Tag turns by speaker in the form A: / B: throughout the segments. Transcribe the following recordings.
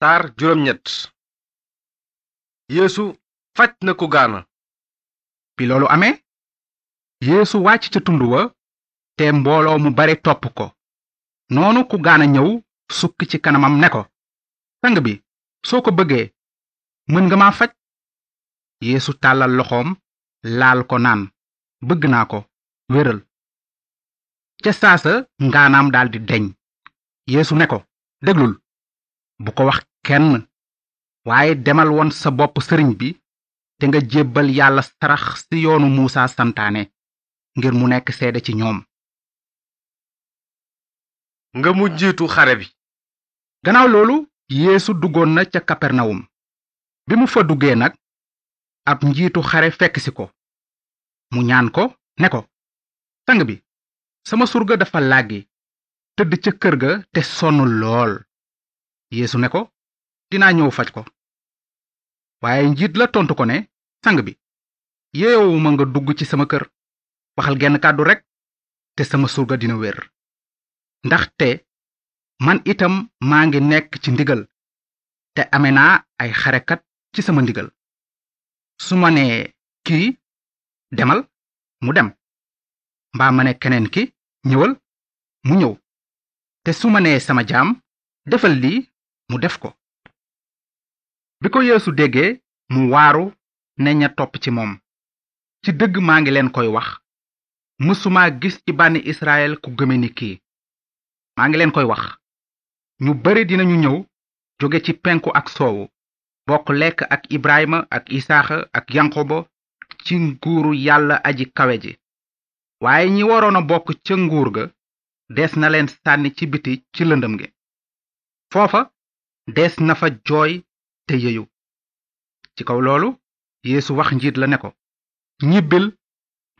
A: saar juróom ñett yeesu faj na ku gaana
B: bi loolu amee yeesu wàcc ca tund wa te mbooloo mu bare topp ko noonu ku gaana ñëw sukk ci kanamam ne ko sang bi soo ko bëggee mën nga ma faj yeesu tàllal loxoom laal ko naan bëgg naa ko wéral ca saasa ngaanaam daldi deñ yeesu ne ko déglul bu ko wax kenn waaye demal woon sa bopp sëriñ bi te nga jébbal yàlla sarax ci yoonu muusa santaane ngir mu nekk seede ci ñoom
A: nga mu jiitu xare bi
B: gannaaw loolu yéesu duggoon na ca kapernawum bi mu fa duggee nag ab njiitu xare fekk si ko mu ñaan ko ne ko sang bi sama surga dafa làggi tëdd ca kër ga te sonn lool yéesu ne ko dinaa ñëw faj ko waaye njiit la tontu ko ne sang bi yeewuma nga dugg ci sama kër waxal genn kàddu rekk te sama surga dina wér ndaxte man itam maa ngi nekk ci ndigal te ame naa ay xarekat ci sama ndigal su ma nee kii demal mu dem mbaa ma ne keneen ki ñëwal mu ñëw te su ma nee sama jaam defal lii mu def ko bi ko yeesu déggee mu waaru ne ña topp ci moom ci dëgg maa ngi leen koy wax mësuma gis ci bànni israel ku gëme ni kii maa ngi leen koy wax ñu bare dinañu ñëw jóge ci penku ak soowu bokk lekk ak ibrahima ak isaaxa ak yanqoba ci nguuru yàlla aji kawe ji waaye ñi waroon a bokk ca nguur ga des na leen sànni ci biti ci lëndëm gi foofa des na fa jooy te yeyu ci kaw loolu yéesu wax njiit la ne ko ñibbil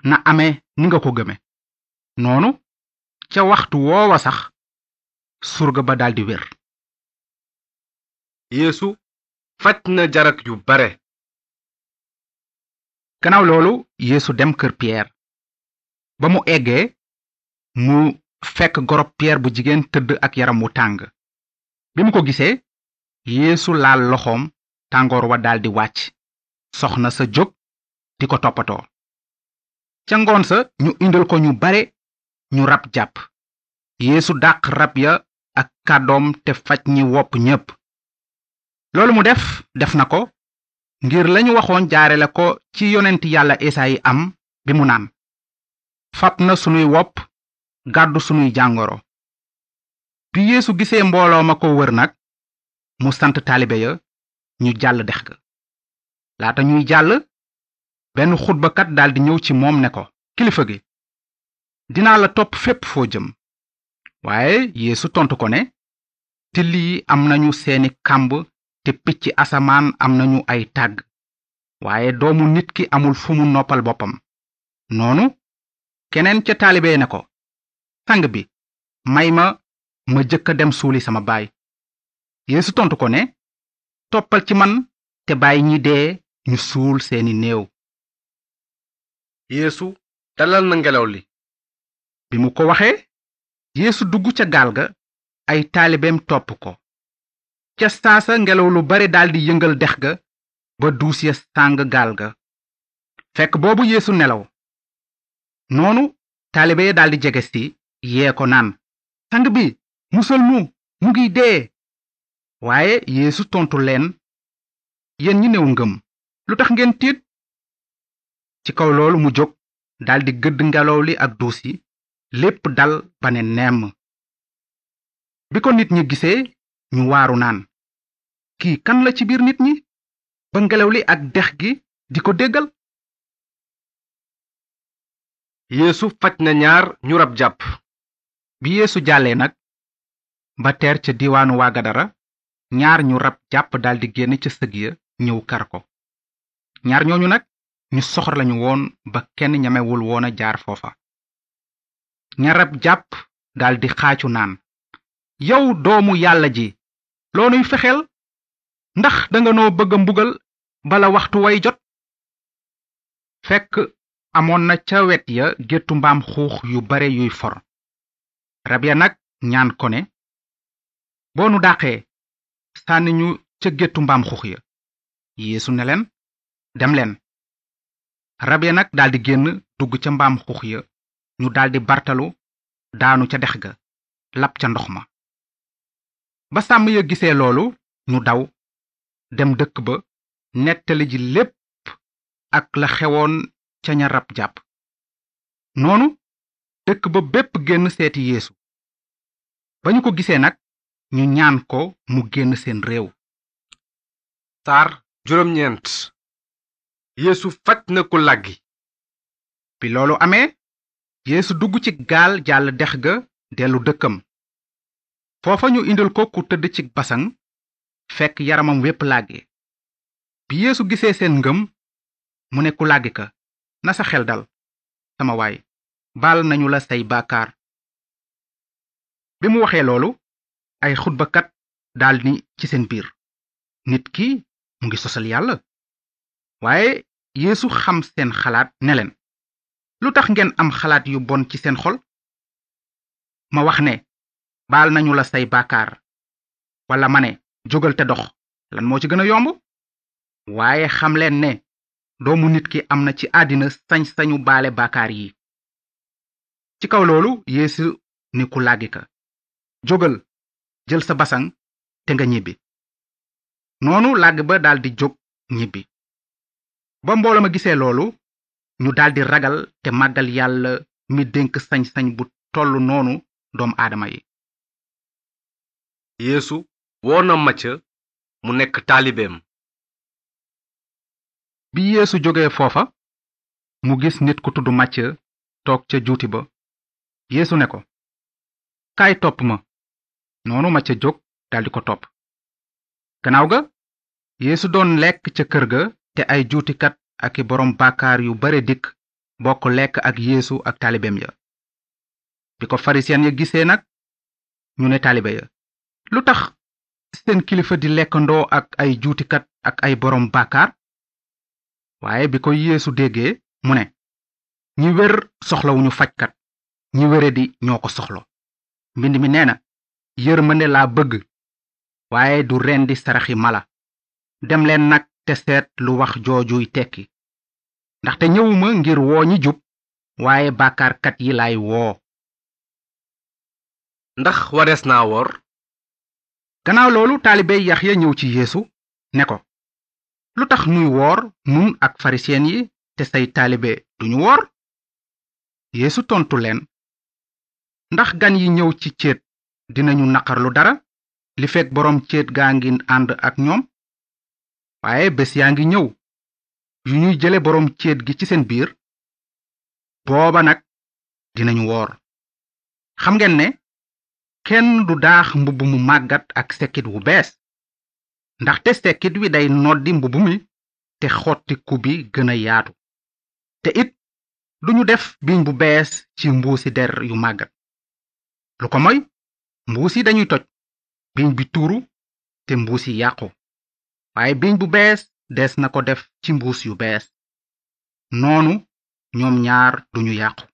B: na ame ni nga ko gëme noonu ca waxtu woowa sax surga ba daldi wér
A: yeesu faj na jarag yu bare
B: gannaaw loolu yéesu dem kër piyeer ba mu eggee mu fekk gorob piyeer bu jigéen tëdd ak yaram wu tàng bi mu ko gisee yéesu laal loxoom tàngoor wa daldi wàcc soxna sa jóg di ko toppatoo ca ngoon sa ñu indil ko ñu bare ñu rab jàpp yéesu dàq rab ya ak kàddoom te faj ñi wopp ñépp loolu mu def def na ko ngir lañu waxoon jaare la ko ci yonent yàlla esayi am bi mu naan fab na sunuy wopp gàddu sunuy jàngoro bi yeesu gisee mbooloo ma ko wër nag mu sant taalibe ya ñu jàll dex ga laata ñuy jàll benn xutbakat daldi ñëw ci moom ne ko kilifa gi dinaa la topp fépp foo jëm waaye yeesu tontu ko ne till yi am nañu seeni kàmb te picc asamaan am nañu ay tàgg waaye doomu nit ki amul fu mu noppal boppam noonu keneen ca taalibe ne ko sang bi may ma ma jëkk a dem suuli sama baay yeesu tontu ko ne toppal ci man te bàyyi ñi dee ñu suul seeni néew
A: yeesu dalal na ngelaw li
B: bi mu ko waxee yeesu dugg ca gaal ga ay taalibeem topp ko ca saasa ngelaw lu bare daldi yëngal dex ga ba duus ya sàng gaal ga fekk boobu yeesu nelaw noonu taalibe ya daldi jege si yee ko naan sang bi musal nu mu ngi dee waaye yeesu tontu leen yéen ñi néew ngëm lu tax ngeen tiit ci kaw loolu mu jóg daldi gëdd ngelaw li ak duus yi lépp dal ba ne nemm bi ko nit ñi gisee ñu waaru naan kii kan la ci biir nit ñi ba ngelaw li ak dex gi di ko déggal
A: yeesu faj na ñaar ñu rab jàpp
B: bi yeesu jàllee nag ba teer ca diiwaanu waa gadara ñaar ñu rab jàpp daldi génn ca sëg ya ñëw kar ko ñaar ñooñu nag ñu soxor lañu woon ba kenn ñamewul woon a jaar foofa ña rab jàpp daldi xaacu naan yow doomu yàlla ji loo nuy fexeel ndax danga noo bëgg a mbugal bala waxtu way jot fekk amoon na ca wet ya géttu mbaam xuux yu bare yuy for rab ya nag ñaan ko ne boo nu dàqee sànni ñu ca géttu mbaam xuux ya yeesu ne leen dem leen rab ya nag daldi génn dugg ca mbaam xuux ya ñu daldi bartalu daanu ca dex ga lab ca ndox ma ba sàmm ya gisee loolu ñu daw dem dëkk ba nettali ji lépp ak la xewoon ca ña rab jàpp noonu dëkk ba bépp génn seeti yéesu ba ñu ko gisee nag ñu ñaan ko mu génn seen réew
A: saar juróom ñeent yeesu faj na ku làggi
B: bi loolu amee yeesu dugg ci gaal jàll dex ga dellu dëkkam foofa ñu indil ko ku tëdd ci basaŋ fekk yaramam wépp làggi bi yeesu gisee seen ngëm mu ne ku làggi ka na sa xel dal sama waay baal nañu la say bàkkaar bi mu waxee loolu ay xutbakat daal ni ci seen biir nit ki mu ngi sosal yàlla waaye yeesu xam seen xalaat ne leen lu tax ngeen am xalaat yu bon ci seen xol ma wax ne baal nañu la say bàkkaar wala ma ne jógal te dox lan moo ci gën a yomb waaye xam leen ne doomu nit ki am na ci àddina sañ-sañu baale bàkkaar yi ci kaw loolu yeesu ni ku làggi ka jógal jël sa basaŋ te nga ñibbi noonu làgg ba daldi jóg ñibbi ba mbooloo ma gisee loolu ñu daldi ragal te màggal yàlla mi dénk sañ-sañ bu tollu noonu doom aadama yi
A: yeesu woo na macca mu nekk taalibeem
B: bi yeesu jóge foofa mu gis nit ku tudd macca toog ca juuti ba yeesu ne ko kaay topp ma noonu macca jóg daldi ko topp gannaaw ga yeesu doon lekk ca kër ga te ay juutikat ak i boroom bàkkaar yu bare dikk bokk lekk ak yéesu ak taalibeem ya bi ko farisiyen ya gisee nag ñu ne taalibe ya lu tax seen kilifa di lekkandoo ak ay juutikat ak ay boroom bàkkaar waaye bi ko yéesu déggee mu ne ñi wér soxlawuñu fajkat ñi wére di ñoo ko soxlo mbind mi nee na yërmande laa bëgg waaye du rendi saraxi mala demleen nag te seet lu wax joojuy tekki ndaxte ñëwuma ngir woo ñi jub waaye bàkkaarkat yi laay woo
A: ndax warees naa wor
B: gannaaw loolu taalibe yaxya ñëw ci yeesu ne ko lu tax nuy woor nun ak farisiyen yi te say taalibe duñu woor yeesu tontu leen ndax gan yi ñëw ci céet dinañu naqarlu dara li fekk boroom céet gaa ngi ànd ak ñoom waaye bés yaa ngi ñëw yu ñuy jële boroom céet gi ci seen biir booba nag dinañu woor xam ngeen ne kenn du daax mbubb mu màggat ak sekkit wu bees ndaxte sekkit wi day noddi mbubb mi te xotti ku bi gën a yaatu te it duñu def biiñ bu bees ci mbuusi der yu màggat lu ko moy mbuus yi dañuy toj biiñ bi tuuru te mbuus yi yàqu waaye biiñ bu bees des na ko def ci mbuus yu bees noonu ñoom ñaar duñu yàqu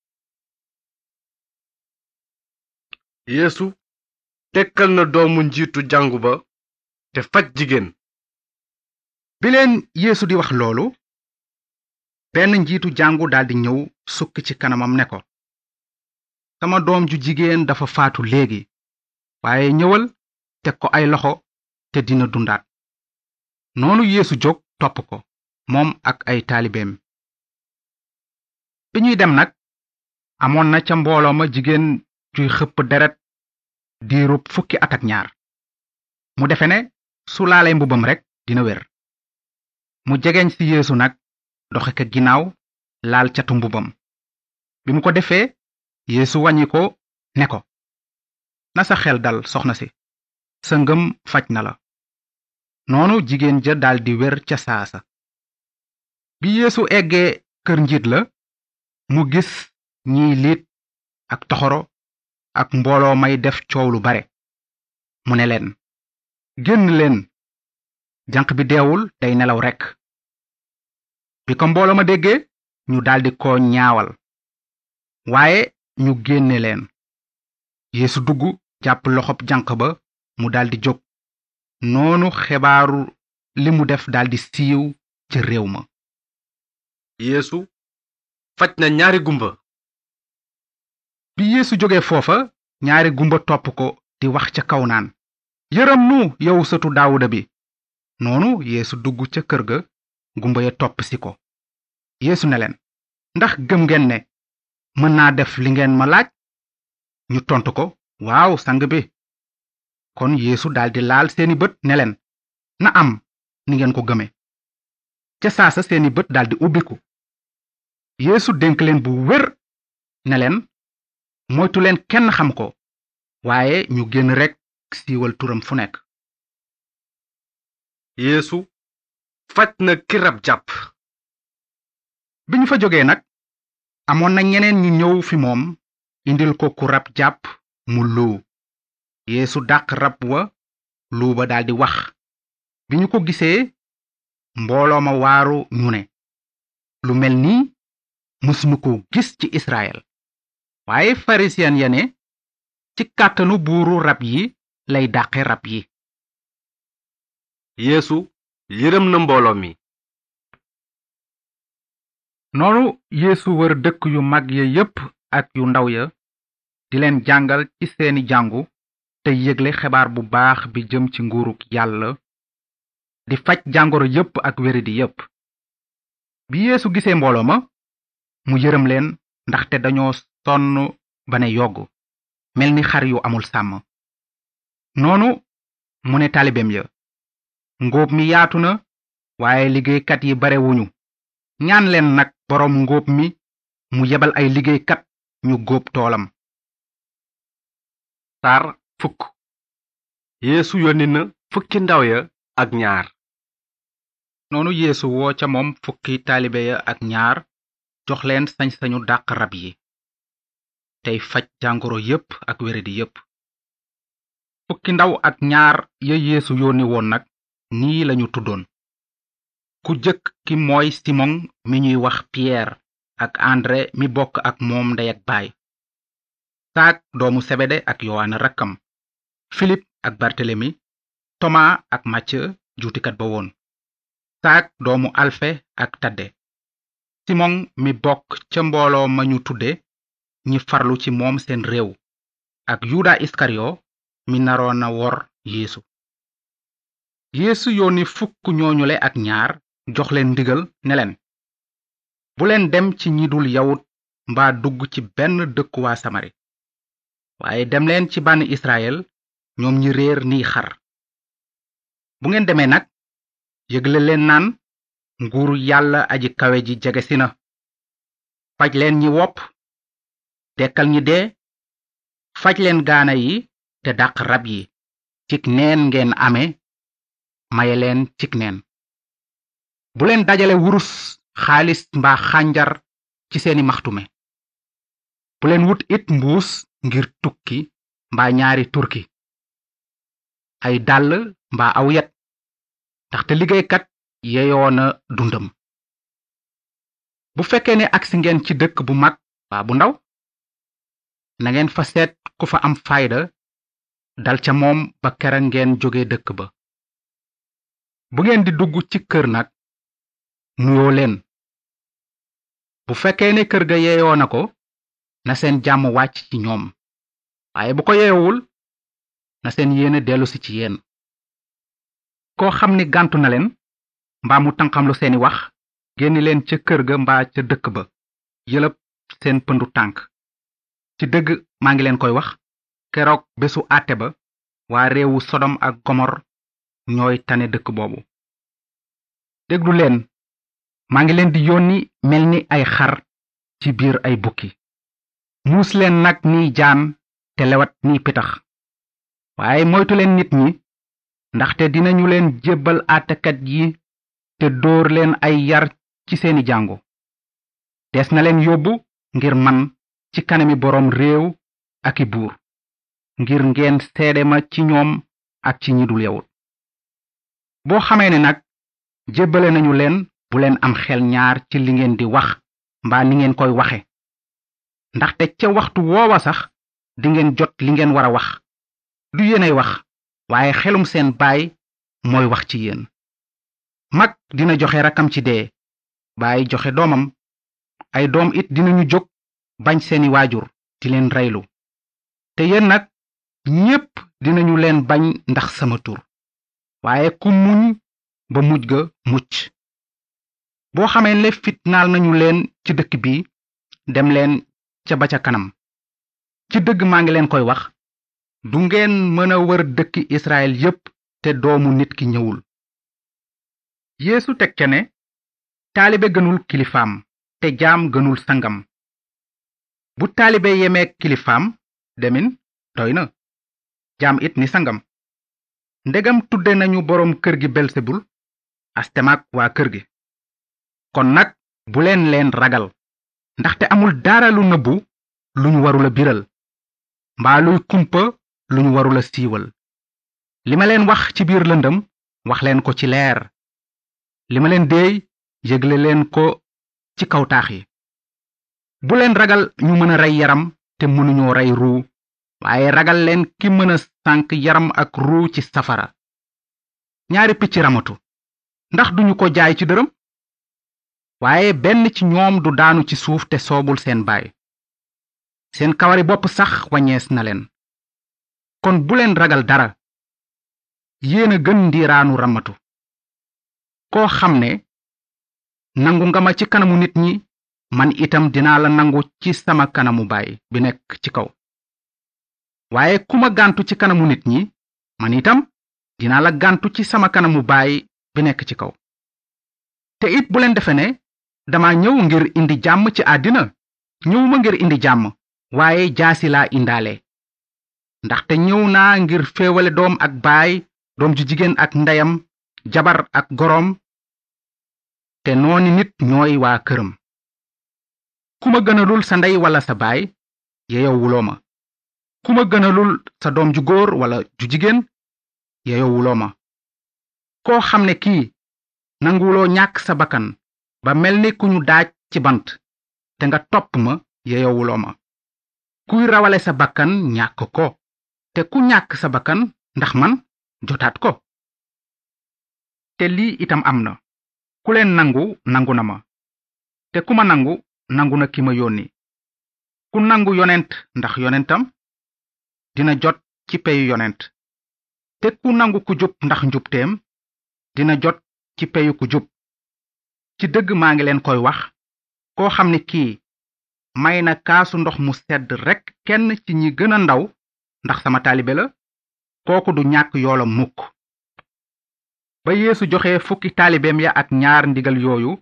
A: yeesu tekkal na doomu njiitu jàngu ba te faj jigéen
B: bi leen yeesu di wax loolu benn njiitu jàngu daldi ñëw sukk ci kanamam ne ko sama doom ju jigéen dafa faatu léegi waaye ñëwal teg ko ay loxo te dina dundaat noonu yéesu jóg topp ko moom ak ay taalibeem bi ñuy dem nag amoon na ca mbooloo ma jigéen juy xëpp deret diirub fukki at ak ñaar mu defe ne su laalee mbubbam rekk dina wér mu jegeñ ci yeesu nag doxe ka ginnaaw laal catu mbubbam bi mu ko defee yeesu wàññi ko ne ko na sa xel dal soxna si sa ngëm faj na la noonu jigéen ja daldi wér ca saasa bi yeesu eggee kër njiit la mu gis ñiy liit ak toxoro ak mbooloo may def coow lu bare mu ne leen génn leen janq bi deewul day nelaw rekk bi ko mbooloo ma déggee ñu daldi ko ñaawal waaye ñu génne leen yeesu dugg jàpp loxob janq ba mu daldi jóg noonu xebaaru li mu def daldi siiw ca réew ma
A: yeesu faj na ñaari gumba
B: bi yeesu jóge foofa ñaari gumba topp ko di wax ca kaw naan yërëm nu yow sëtu daawuda bi noonu yeesu dugg ca kër ga gumba ya topp si ko yeesu ne leen ndax gëm ngeen ne mën naa def li ngeen ma laaj ñu tontu ko waaw sang bi kon yeesu daldi laal seeni bët ne leen na am ni ngeen ko gëme ca saasa seeni bët daldi ubbiku yeesu dénk leen bu wér ne leen moytu leen kenn xam ko waaye ñu génn rekk siiwal turam fu nekk
A: yeesu faj na ki rab jàpp
B: bi ñu fa jógee nag amoon na ñeneen ñu ñëw fi moom indil ko ku rab jàpp mu luu yeesu dàq rab wa luu ba daldi wax bi ñu ko gisee mbooloo ma waaru ñu ne lu mel nii mësunu ko gis ci israel waaye farisiyen ya ne ci kàttanu buuru rab yi lay dàqe rab yi
A: yeesu yërëm na mbooloo mi
B: noonu yeesu wër dëkk yu mag ya yépp ak yu ndaw ya di leen jàngal ci seeni jàngu te yégle xebaar bu baax bi jëm ci nguurug yàlla di faj jàngoro yépp ak wéradi yépp bi yeesu gisee mbooloo ma mu yërëm leen ndaxte dañoo sonn ba ne yogg mel ni xar yu amul sàmm noonu mu ne taalibeem ya ngóob mi yaatu na waaye liggéeykat yi barewuñu ñaan leen nag boroom ngóob mi mu yebal ay liggéeykat ñu góob toolam
A: saar fukk yeesu yónni na fukki ndaw ya ak ñaar
B: noonu yeesu woo ca moom fukki taalibe ya ak ñaar jox leen sañ-sañu dàq rab yi tey faj jàngoro yépp ak wéradi yépp fukki ndaw ak ñaar ya yeesu yónni woon nag nii lañu tuddoon ku jëkk ki mooy simon mi ñuy wax piyeer ak andre mi bokk ak moom ndey ak baay saak doomu sebede ak yowaana rakkam filip ak bartelemi toma ak màcc juutikat ba woon saak doomu alfe ak tadde simon mi bokk ca mbooloo ma ñu tudde ñi farlu ci moom seen réew ak yuda iskariyo mi naroon a wor yeesu yeesu yónni fukk ñooñule ak ñaar jox leen ndigal ne leen bu leen dem ci ñi dul yawut mbaa dugg ci benn dëkku waa samari waaye dem leen ci bànn israel ñoom ñi réer niy xar bu ngeen demee nag yëgle leen naan nguuru yàlla aji kawe ji jege si na faj leen ñi wopp dekkal ñi dee faj leen gaana yi te dàq rab yi cig neen ngeen ame maye leen cig neen bu leen dajale wurus xaalis mbaa xànjar ci seeni maxtume bu leen wut it mbuus ngir tukki mbaa ñaari turki ay dàll mbaa aw yet ndaxte liggéeykat yeyoona dundam bu fekkee ne agsi ngeen ci dëkk bu mag paa bu ndaw na ngeen fa seet ku fa am fayda dal ca moom ba kera ngeen jóge dëkk ba bu ngeen di dugg ci kër nag nuyoo leen bu fekkee ne kër ga yeeyoo na ko na seen jàmm wàcc ci ñoom waaye bu ko yeewul na seen yéene dellusi ci yéen koo xam ni gàntu na leen mbaa mu tanqamlu seeni wax génni leen ca kër ga mbaa ca dëkk ba yëlëb seen pëndu tànk ci dëgg maa ngi leen koy wax keroog bésu àtte ba waa réewu sodom ak gomor ñooy tane dëkk boobu déglu leen maa ngi leen di yónni mel ni ay xar ci biir ay bukki muus leen nag niy jaan te lewat niy pitax waaye moytu leen nit ñi ndaxte dinañu leen jébbal àttekat yi te dóor leen ay yar ci seeni jàngu des na leen yóbbu ngir man ci kanami boroom réew ak i buur ngir ngeen seede ma ci ñoom ak ci ñi dul yawut boo xamee ne nag jébbale nañu leen bu leen am xel ñaar ci li ngeen di wax mbaa ni ngeen koy waxe ndaxte ca waxtu woowa sax dingeen jot li ngeen war a wax du yéenay wax waaye xelum seen baay mooy wax ci yéen mag dina joxe rakkam ci dee baay joxe doomam ay doom it dinañu jóg bañ seeni waajur di leen reylu te yéen nag ñépp dinañu leen bañ ndax sama tur waaye ku muñ ba muj ga mucc boo xamee ne fitnaal nañu leen ci dëkk bi dem leen ca ba ca kanam ci dëgg maa ngi leen koy wax du ngeen mën a wër dëkki Israël yépp te doomu nit ki ñëwul yéesu teg ca ne taalibe gënul kilifaam te jaam gënul sangam bu taalibe yemeek kilifaam demin doy na jaam it ni sangam ndegam tudde nañu boroom kër gi belsebul astemaak waa kër gi kon nag bu leen leen ragal ndaxte amul dara lu nëbbu lu ñu warula biral mbaa luy kumpa lu ñu warula siiwal li ma leen wax ci biir lëndëm wax leen ko ci leer li ma leen déey yëgle leen ko ci kaw taax yi bu leen ragal ñu mën a rey yaram te mënuñoo rey ruu waaye ragal leen ki mën a sànk yaram ak ruu ci safara ñaari picc ramatu ndax duñu ko jaay ci dërëm waaye benn ci ñoom du daanu ci suuf te soobul seen baay seen kawari bopp sax wañees na leen kon bu leen ragal dara yéen a gën ndiiraanu ramatu koo xam ne nangu nga ma ci kanamu nit ñi man itam dinaa la nangu ci sama kanamu baay bi nekk ci kaw waaye ku ma gàntu ci kanamu nit ñi man itam dinaa la gàntu ci sama kanamu baay bi nekk ci kaw te it bu leen defe ne dama ñëw ngir indi jàmm ci àddina ñëwuma ngir indi jàmm waaye jaasi laa indaale ndaxte ñëw naa ngir féewale doom ak baay doom ju jigéen ak ndeyam jabar ak goroom te nooni nit ñooy waa këram ku ma gënalul sa ndey walla sa baay yeyowuloo ma ku ma gënalul sa doom ju góor walla ju jigéen yeyowuloo ma koo xam ne kii nanguwuloo ñàkk sa bakkan ba mel ni ku ñu daaj ci bant te nga topp ma yeyowuloo ma kuy rawale sa bakkan ñàkk ko te ku ñàkk sa bakkan ndax man jotaat ko te lii itam am na ku leen nangu nangu na ma te ku ma nangu nangu na ki ma yónni ku nangu yonent ndax yonentam dina jot ci peyu yonent te ku nangu ku jub ndax njubteem dina jot ci peyu ku jub ci dëgg maa ngi leen koy wax koo xam ne kii may na kaasu ndox mu sedd rekk kenn ci ñi gën a ndaw ndax sama taalibe la kooku du ñàkk yoola mukk ba yeesu joxe fukki taalibeem ya ak ñaar ndigal yooyu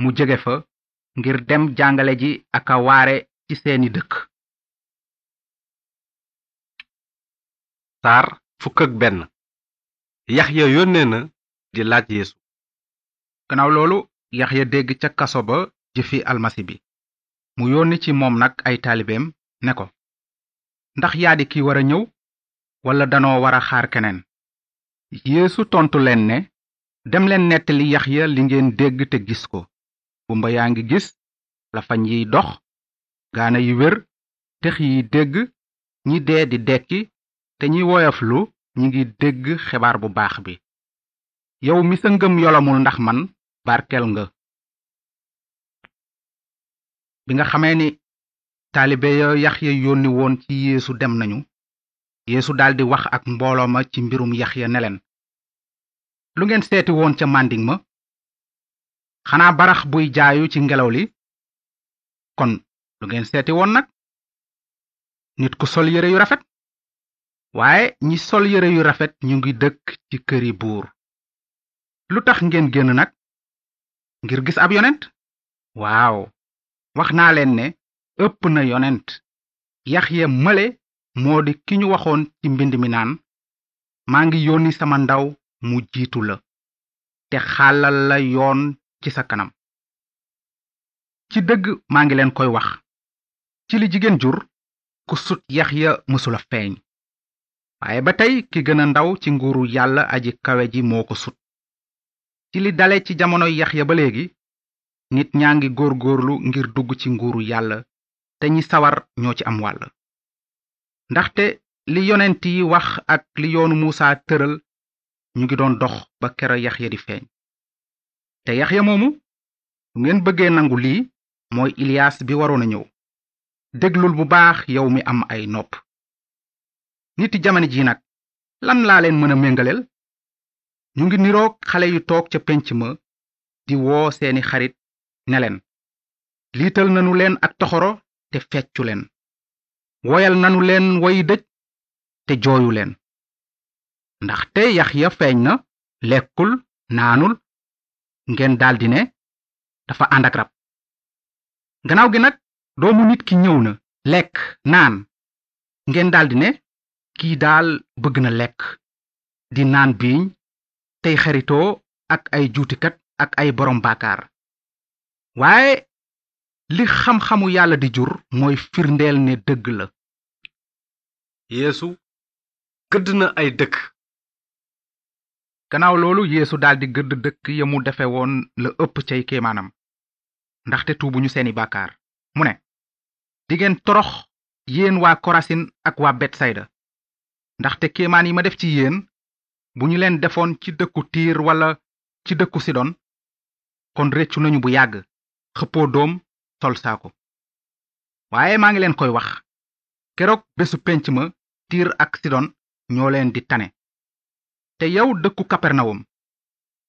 B: mu jege fa ngir dem jàngale ji ak a waare ci seeni dëkk
A: saar fukk ak benn yaxya yónnee na di laaj yeesu
B: gannaaw loolu yax ya dégg ca kaso ba jëfi almasi bi mu yónni ci moom nag ay taalibeem ne ko ndax yaa di ki war a ñëw walla danoo war a xaar keneen yeesu tontu leen ne dem leen nettali yax ya li ngeen dégg te gis ko gumba yaa ngi gis lafañ yiy dox gaana yi wér tëx yi dégg ñi dee di dekki te ñi woyoflu ñi ngi dégg xibaar bu baax bi yow mi sa ngëm yolamul ndax man barkel nga bi nga xamee ni taalibe ya yaxya yónni woon ci yeesu dem nañu yeesu daldi wax ak mbooloo ma ci mbirum yaxya ne leen lu ngeen seeti woon ca màndiŋ ma xanaa barax buy jaayu ci ngelaw li kon lu ngeen seeti woon nag nit ku sol yére yu rafet waaye ñi sol yére yu rafet ñu ngi dëkk ci këri buur lu tax ngeen génn nag ngir gis ab yonent waaw wax naa leen ne ëpp na yonent yaxya male moo di ki ñu waxoon ci mbind mi naan maa ngi yónni sama ndaw mu jiitu la te xàllal la yoon ci sa kanam ci dëgg maa ngi leen koy wax ci li jigéen jur ku sut yax ya mësula feeñ waaye ba tey ki gën a ndaw ci nguuru yàlla aji kawe ji moo ko sut ci li dale ci jamono yax ya ba léegi nit ñaa ngi góor góorlu ngir dugg ci nguuru yàlla te ñi sawar ñoo ci am wàll ndaxte li yonent yi wax ak li yoonu muusa tëral ñu ngi doon dox ba kero yax ya di feeñ te yax ya moomu bu ngeen bëggee nangu lii mooy ilias bi waroon a ñëw déglul bu baax yow mi am ay nopp niti jamono ji nag lan laa leen mën a méngaleel ñu ngi niroog xale yu toog ca pénc ma di woo seeni xarit ne leen liital nanu leen ak toxoro te feccu leen woyal nanu leen woyi dëj te jooyu leen ndaxte yax ya feeñ na lekkul naanul ngeen daldi ne dafa ànd ak rab gannaaw gi nag doomu nit ki ñëw na lekk naan ngeen daldi ne kii daal bëgg na lekk di naan biiñ tey xaritoo ak ay juutikat ak ay borom baakaar waaye li xam-xamu yàlla di jur mooy firndeel ne dëgg la
A: yeesu gëdd na ay dëkk
B: gannaaw loolu yeesu daldi gëdd dëkk ya mu defe woon la ëpp cay kéemaanam ndaxte tuubuñu seeni bàkkaar mu ne digeen torox yéen waa korasin ak waa betsayda ndaxte kéemaan yi ma def ci yéen bu ñu leen defoon ci dëkku tiir walla ci dëkku sidon kon réccu nañu bu yàgg xëppoo doom sol saako waaye maa ngi leen koy wax keroog bésu pénc ma tiir ak sidon ñoo leen di tane te yow dëkku kapernawum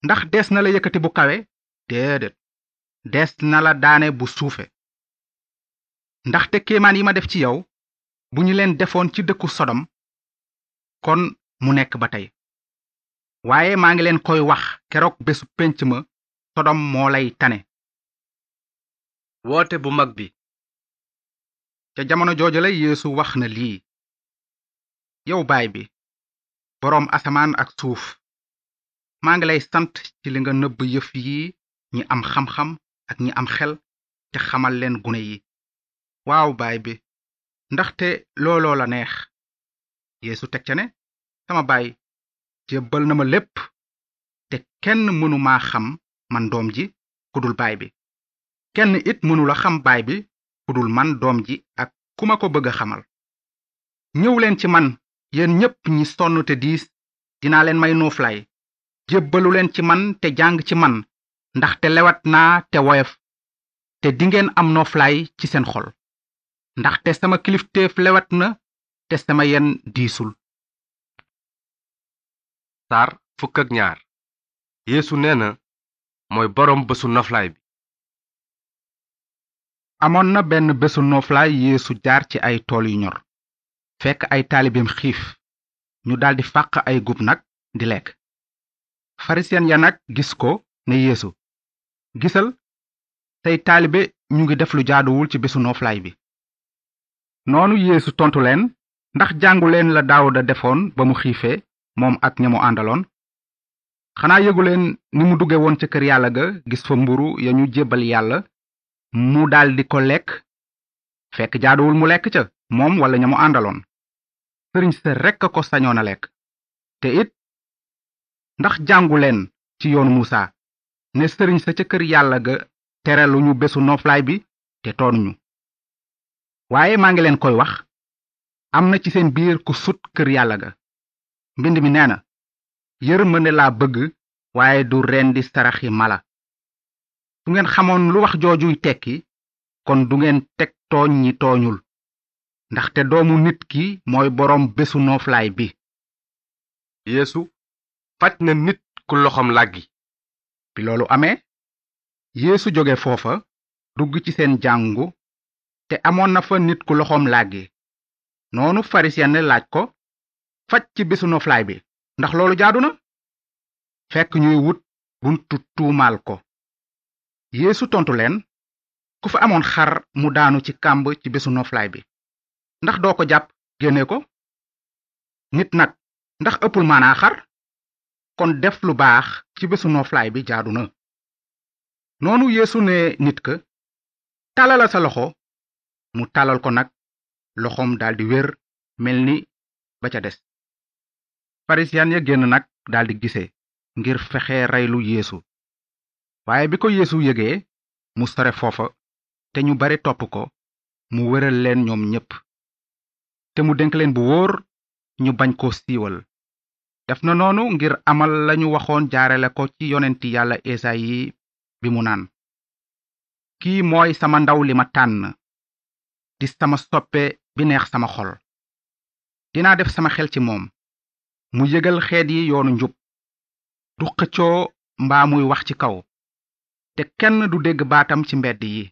B: ndax dees na la yëkkati bu kawe déedéet des na la daane bu suufe ndaxte kéemaan yi ma def ci yow bu ñu leen defoon ci dëkku sodom kon mu nekk ba tey waaye maa ngi leen koy wax keroog bésu pénc ma sodom moo lay tane
A: woote bu mag bi
B: ca jamono jooju la yeesu wax na lii yow baay bi boroom asamaan ak suuf maa ngi lay sant ci li nga nëbb yëf yi ñi am xam-xam ak ñi am xel te xamal leen gune yi waaw baay bi ndaxte looloo la neex yeesu teg ca ne sama baay jébbal na ma lépp te kenn mënu maa xam man doom ji ku dul baay bi kenn it mënula xam baay bi ku dul man doom ji ak ku ma ko bëgg a xamal ñëw leen ci man yéen ñépp ñi sonn te diis dinaa leen may nooflaay jébbalu leen ci man te jàng ci man ndaxte lewat naa te woyof te dingeen am nooflaay ci seen xol ndaxte sama kilifteef lewat na te sama yen diisul
A: saar fukk ak ñaar yeesu nee na mooy boroom bésu noflaay bi
B: amoon na benn bésu noflaay yeesu jaar ci ay tool yu ñor fekk ay taalibeem xiif ñu daldi fàq ay gub nag di lekk farisen ya nag gis ko ne yeesu gisal tey taalibe ñu ngi def lu jaaduwul ci bésu nooflaay bi noonu yeesu tontu leen ndax jàngu leen la daawuda defoon ba mu xiifee moom ak ña mu àndaloon xanaa yëgu leen ni mu dugge woon ca kër yàlla ga gis fa mburu ya ñu jébbal yàlla mu daldi ko lekk fekk jaaduwul mu lekk ca moom walla ña mu àndaloon sëriñ sa rekk a ko sañoon a lekk te it ndax jàngu leen ci yoonu muusa ne sëriñ sa ca kër yàlla ga teraluñu bésu noflaay bi te toonuñu waaye maa ngi leen koy wax am na ci seen biir ku sut kër yàlla ga mbind mi nee na yërmande laa bëgg waaye du rendi saraxi mala su ngeen xamoon lu wax joojuy tekki kon du ngeen teg tooñ ñi tooñul ndaxte doomu nit ki mooy boroom bésu nooflaay bi
A: yeesu faj na nit ku loxoom làggi
B: bi loolu amee yeesu jóge foofa dugg ci seen jàngu te amoon na fa nit ku loxoom làggi noonu farisiyen ne laaj ko faj ci bésu noflaay bi ndax loolu jaadu na fekk ñuy wut buntu tuumaal ko yeesu tontu leen ku fa amoon xar mu daanu ci kàmb ci bésu noflaay bi ndax doo ko jàpp génne ko nit nag ndax ëppul maanaa xar kon def lu baax ci bésu noflaay bi jaadu na noonu yeesu ne nit ka tàllala sa loxo mu tàllal ko nag loxoom daldi wér mel ni ba ca des farisiyan ya génn nag daldi gise ngir fexe reylu yéesu waaye bi ko yeesu yëgee mu sore foofa te ñu bare topp ko mu wéral leen ñoom ñépp te mu dénk leen bu wóor ñu bañ koo siiwal def na noonu ngir amal lañu waxoon jaarale ko ci yonenti yàlla esayi bi mu naan kii mooy sama ndaw li ma tànn di sama soppe bi neex sama xol dinaa def sama xel ci moom mu yëgal xeet yi yoonu njub du xëccoo mbaa muy wax ci kaw te kenn du dégg baatam ci mbedd yi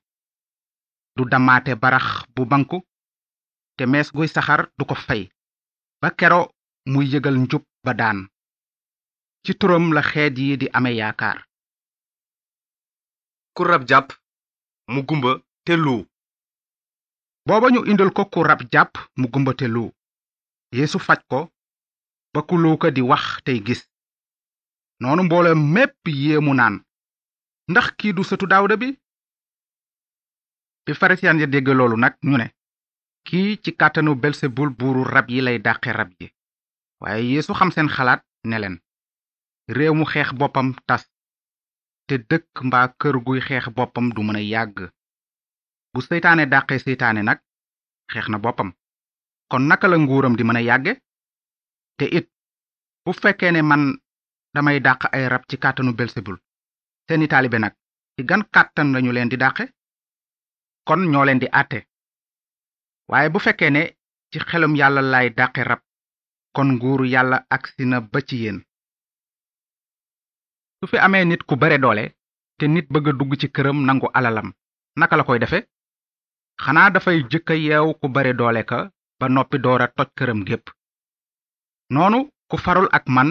B: du damaate barax bu banku te mees guy saxar du ko fay ba kero muy yëgal njub ba daan ci turam la xeet yi di ame yaakaar
A: ku rab jàpp mu gumba te lu
B: booba ñu indal ko ku rab jàpp mu gumba te lu yeesu faj ko ba ku luuka di wax tey gis noonu mbooloo mépp yéemu naan ndax kii du sëtu daawuda bi bi farisiyan ya dégg loolu nag ñu ne kii ci kàttanu belsebul buuru rab yi lay dàqe rab yi waaye yeesu xam seen xalaat ne leen réew mu xeex boppam tas te dëkk mbaa kër guy xeex boppam du mën a yàgg bu seytaane dàqe seytaane nag xeex na boppam kon naka la nguuram di mën a yàgge te it bu fekkee ne man damay dàq ay rab ci kàttanu belsebul seeni taalibe nag ci gan kàttan lañu leen di dàqe kon ñoo leen di àtte waaye bu fekkee ne ci xelum yàlla lay dàqe rab kon nguuru yàlla agsi na ba ci yéen su fi amee nit ku bare doole te nit bëgg a dugg ci këram nangu alalam naka la koy defe xanaa dafay jëkk a yeew ku bare doole ka ba noppi door a toj këram gépp noonu ku farul ak man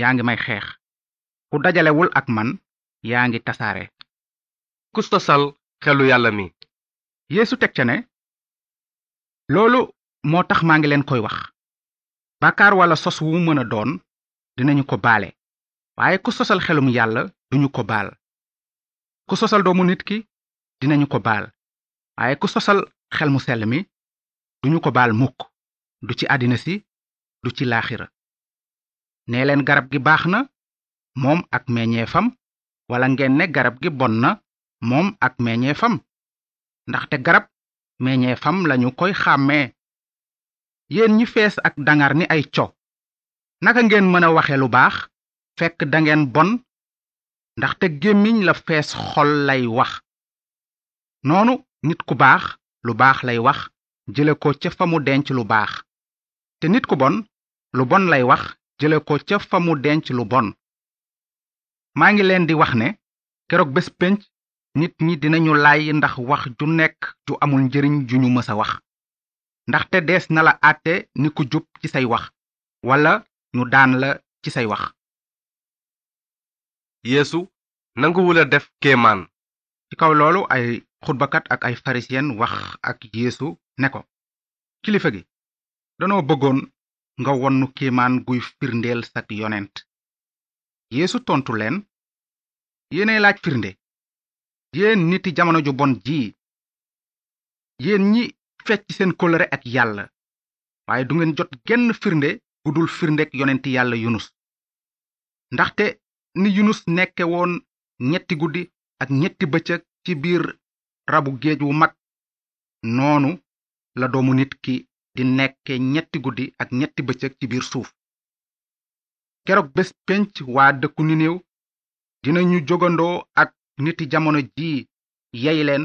B: yaa ngi may xeex ku dajalewul ak man yaa ngi tasaare
A: ku sosal xelu yàlla mi
B: yeesu teg ca ne loolu moo tax maa ngi leen koy wax bàkkaar walla sos wu mu mën a doon dinañu ko baale waaye ku sosal xelum yàlla duñu ko baal ku sosal doomu nit ki dinañu ko baal waaye ku sosal xel mu sell mi duñu ko baal mukk du ci àddina si du ci laaxira nee leen garab gi baax na moom ak meññeefam wala ngeen ne garab gi bon na moom ak meññeefam ndaxte garab meññeefam lañu koy xàmmee yéen ñi fees ak dangar ni ay co naka ngeen mën a waxe lu baax fekk dangeen bon ndaxte gémmiñ la fees xol lay wax noonu nit ku baax lu baax lay wax jële ko ca fa mu denc lu baax te nit ku bon lu bon lay wax jële ko ca fa mu denc lu bon maa ngi leen di wax ne keroog bés pénc nit ñi dinañu lay ndax wax ju nekk ju amul njëriñ ju ñu mës a wax ndaxte dees na la àtte ni ku jub ci say wax walla ñu daan la ci say wax
A: yeesu nanguwula def kéemaan
B: ci kaw loolu ay xutbakat ak ay farisiyen wax ak yeesu ne ko kilifa gi danoo bëggoon nga wonnu kéemaan guy firndeel sak yonent yeesu tontu leen yéenay laaj firnde yéen niti jamono ju bon ji yéen ñi fecc seen kóllëre ak yàlla waaye du ngeen jot genn firnde gu dul firndek yonenti yàlla yunus ndaxte ni yunus nekke woon ñetti guddi ak ñetti bëccëg ci biir rabu géej wu mag noonu la doomu nit ki di nekke ñetti guddi ak ñetti bëccëg ci biir suuf keroog bés pénc waa dëkku Nineew dinañu jógandoo ak niti jamono ji yey leen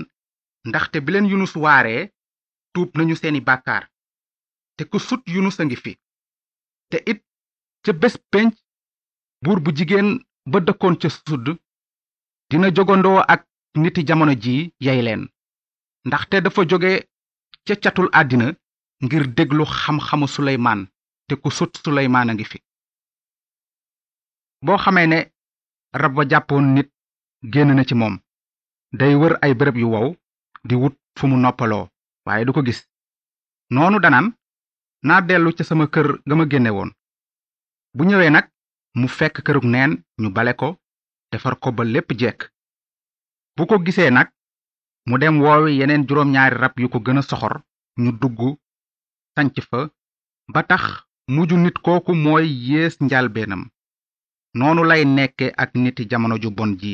B: ndaxte bi leen Yunus waaree tuub nañu seeni bàkkaar te ku sut Yunus a ngi fi te it ca bés pénc buur bu jigéen ba dëkkoon ca sudd dina jogandoo ak niti jamono ji yay leen ndaxte dafa jóge ca catul àddina ngir déglu xam-xamu suleymaan te ku sut suleymaan a ngi fi boo xamee ne rab wa jàppoon nit génn na ci moom day wër ay bërëb yu wow di wut fu mu noppaloo waaye du ko gis noonu danaan naa dellu ca sama kër ga ma génne woon bu ñëwee nag mu fekk kërug neen ñu bale ko defar ko ba lépp jekk bu ko gisee nag mu dem woowi yeneen juróom-ñaari rab yu ko gën a soxor ñu dugg sanc fa ba tax mujj nit kooku mooy yées njalbeenam noonu lay nekke ak niti jamono ju bon ji